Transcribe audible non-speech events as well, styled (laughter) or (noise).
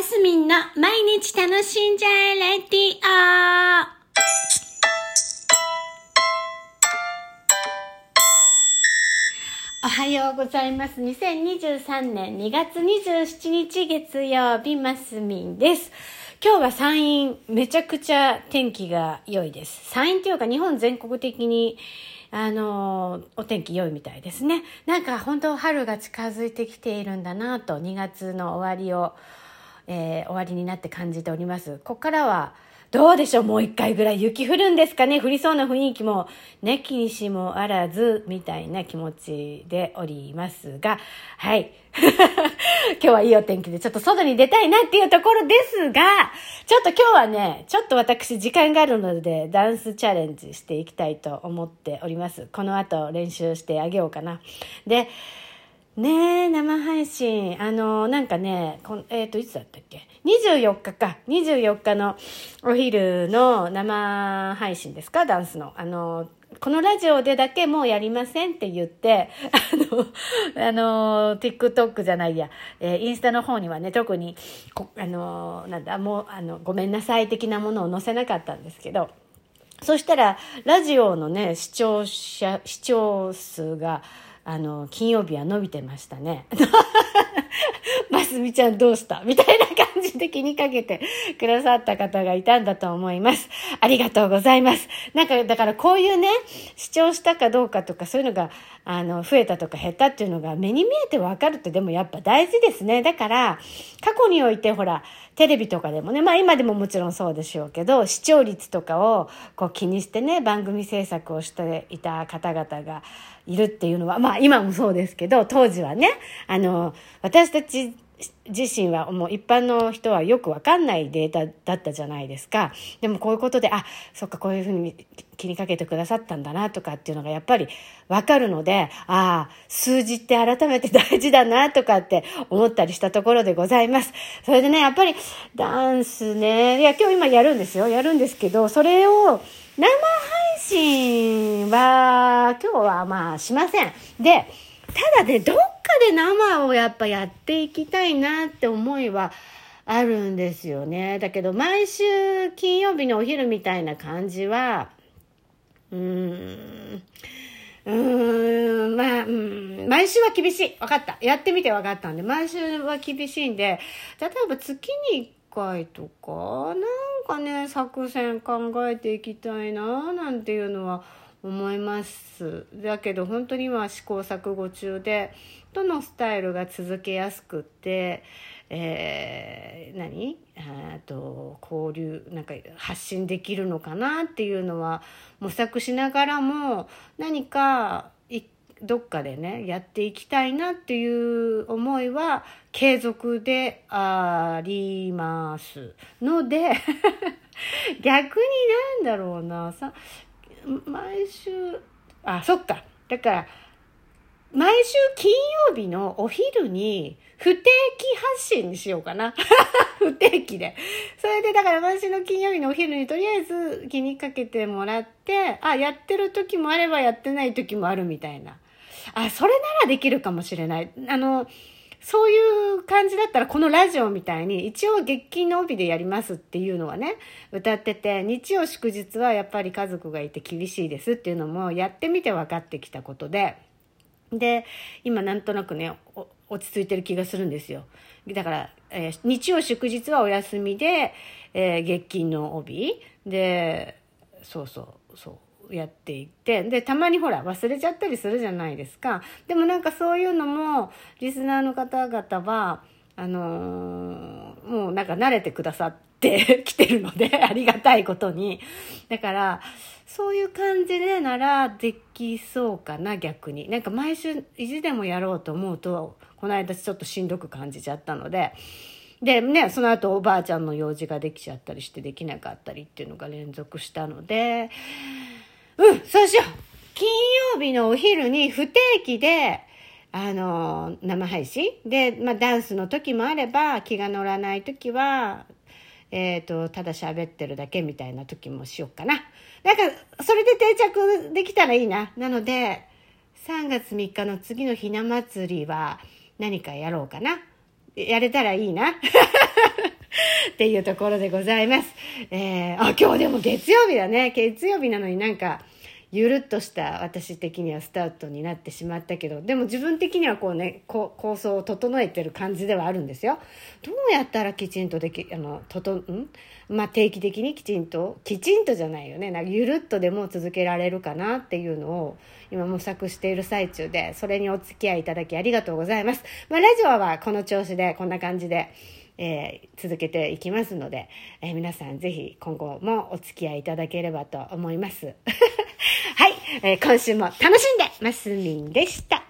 マスミンの毎日楽しんじゃえレディオおはようございます。2023年2月27日月曜日、マスミンです。今日は山陰、めちゃくちゃ天気が良いです。山陰というか日本全国的に、あの、お天気良いみたいですね。なんか本当春が近づいてきているんだなと、2月の終わりを、えー終わりになって感じております。ここからは、どうでしょう？もう一回ぐらい雪降るんですかね？降りそうな雰囲気も、ねきにしもあらず、みたいな気持ちでおりますが、はい。(laughs) 今日はいいお天気で、ちょっと外に出たいなっていうところですが、ちょっと今日はね、ちょっと私時間があるので、ダンスチャレンジしていきたいと思っております。この後練習してあげようかな。で、ねえ、生配信。あの、なんかね、こんえっ、と、いつだったっけ ?24 日か。24日のお昼の生配信ですか？ダンスの。あの、このラジオでだけもうやりませんって言って、あの、あの、TikTok じゃないや、えーインスタの方にはね、特に、こあの、なんだ、もう、あの、ごめんなさい的なものを載せなかったんですけど、そしたら、ラジオのね、視聴者、視聴数が、あの、金曜日は伸びてましたね。ますみちゃんどうした？みたいな感じで気にかけてくださった方がいたんだと思います。ありがとうございます。なんか、だからこういうね、視聴したかどうかとかそういうのが、あの、増えたとか減ったっていうのが目に見えてわかるってでもやっぱ大事ですね。だから、過去においてほら、テレビとかでもね、まあ今でももちろんそうでしょうけど、視聴率とかをこう気にしてね、番組制作をしていた方々がいるっていうのは、まあ今もそうですけど、当時はね、あの、私たち自身はもう一般の人はよくわかんないデータだったじゃないですか。でもこういうことで、あ、そっかこういうふうに気にかけてくださったんだなとかっていうのがやっぱりわかるので、ああ、数字って改めて大事だなとかって思ったりしたところでございます。それでね、やっぱりダンスね、いや今日今やるんですよ。やるんですけど、それを生配信は今日はまあしません。で、ただね、どっで生をやっぱやっていきたいなって思いはあるんですよね。だけど毎週金曜日のお昼みたいな感じは、うーん、うーん、まあ、うん、毎週は厳しい。わかった。やってみてわかったんで、毎週は厳しいんで、例えば月に1回とか、なんかね、作戦考えていきたいな、なんていうのは思います。だけど本当に今試行錯誤中で、どのスタイルが続けやすくって、えー、何？あと交流なんか発信できるのかなっていうのは模索しながらも何かどっかでねやっていきたいなっていう思いは継続でありますので (laughs) 逆になんだろうなさ毎週あそっかだから毎週金曜日のお昼に不定期発信にしようかな。(laughs) 不定期で。それでだから毎週の金曜日のお昼にとりあえず気にかけてもらって、あ、やってる時もあればやってない時もあるみたいな。あ、それならできるかもしれない。あの、そういう感じだったらこのラジオみたいに一応月金の帯でやりますっていうのはね、歌ってて、日曜祝日はやっぱり家族がいて厳しいですっていうのもやってみて分かってきたことで、で今なんとなくね落ち着いてる気がするんですよ。だから、えー日曜祝日はお休みで、えー月金の帯。でそうそうそう。やっていてでたまにほら忘れちゃったりするじゃないですか。でもなんかそういうのもリスナーの方々はあのーもうなんか慣れてくださって (laughs) きてるのでありがたいことに。だからそういう感じでならできそうかな逆に。なんか毎週意地でもやろうと思うとこの間ちょっとしんどく感じちゃったので。でねその後おばあちゃんの用事ができちゃったりしてできなかったりっていうのが連続したのでうんそうしよう金曜日のお昼に不定期であの生配信？で、まあ、ダンスの時もあれば気が乗らない時はえっ、と、ただ喋ってるだけみたいな時もしよっかな。なんか、それで定着できたらいいな。なので、3月3日の次のひな祭りは何かやろうかな。やれたらいいな。(laughs) っていうところでございます。えー、あ、今日でも月曜日だね。月曜日なのになんか、ゆるっとした私的にはスタートになってしまったけど、でも自分的にはこうね、こ構想を整えてる感じではあるんですよ。どうやったらきちんとでき、あの、とと、ん？まあ、定期的にきちんと、きちんとじゃないよね。なんかゆるっとでも続けられるかなっていうのを今模索している最中で、それにお付き合いいただきありがとうございます。まあ、ラジオはこの調子で、こんな感じで、えー、続けていきますので、えー、皆さんぜひ今後もお付き合いいただければと思います。(laughs) はい、えー、今週も楽しんでますみんでした。